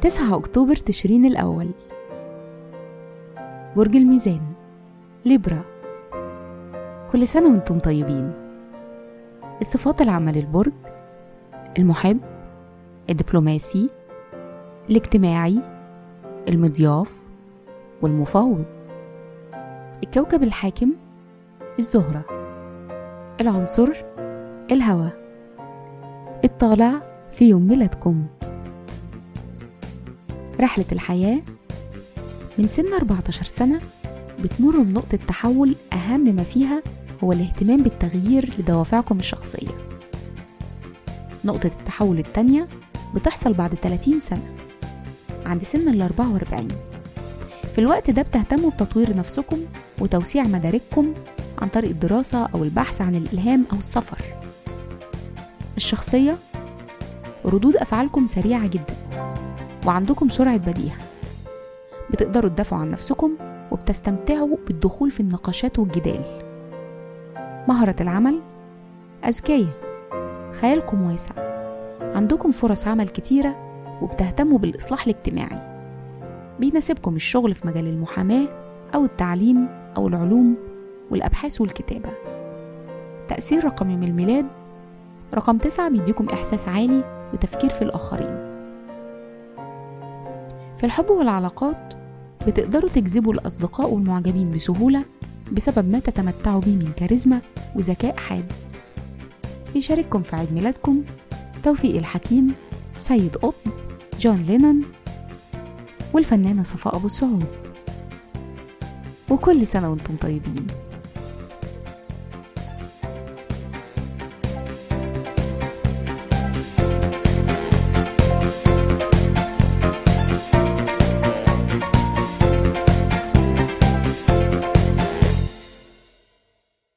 تسعة أكتوبر تشرين الأول. برج الميزان ليبرا. كل سنة وأنتم طيبين. الصفات العامة للبرج المحب الدبلوماسي الاجتماعي المضياف والمفاوض. الكوكب الحاكم الزهرة. العنصر الهواء الطالع في يوم ميلادكم. رحلة الحياة من سن 14 سنة بتمر بنقطة تحول أهم ما فيها هو الاهتمام بالتغيير لدوافعكم الشخصية. نقطة التحول التانية بتحصل بعد 30 سنة عند سن ال 44 في الوقت ده بتهتموا بتطوير نفسكم وتوسيع مدارككم عن طريق الدراسة أو البحث عن الإلهام أو السفر. الشخصية ردود أفعالكم سريعة جدا وعندكم سرعة بديهة. بتقدروا تدافعوا عن نفسكم وبتستمتعوا بالدخول في النقاشات والجدال. مهرة العمل أذكية خيالكم واسع. عندكم فرص عمل كتيرة وبتهتموا بالإصلاح الاجتماعي. بيناسبكم الشغل في مجال المحاماة أو التعليم أو العلوم والأبحاث والكتابة. تأثير رقم يوم الميلاد رقم تسعة بيديكم إحساس عالي وتفكير في الآخرين. في الحب والعلاقات بتقدروا تجذبوا الأصدقاء والمعجبين بسهولة بسبب ما تتمتعوا به من كاريزما وذكاء حاد. بيشارككم في عيد ميلادكم توفيق الحكيم سيد قطب جون لينون والفنانة صفاء أبو السعود. وكل سنة وأنتم طيبين.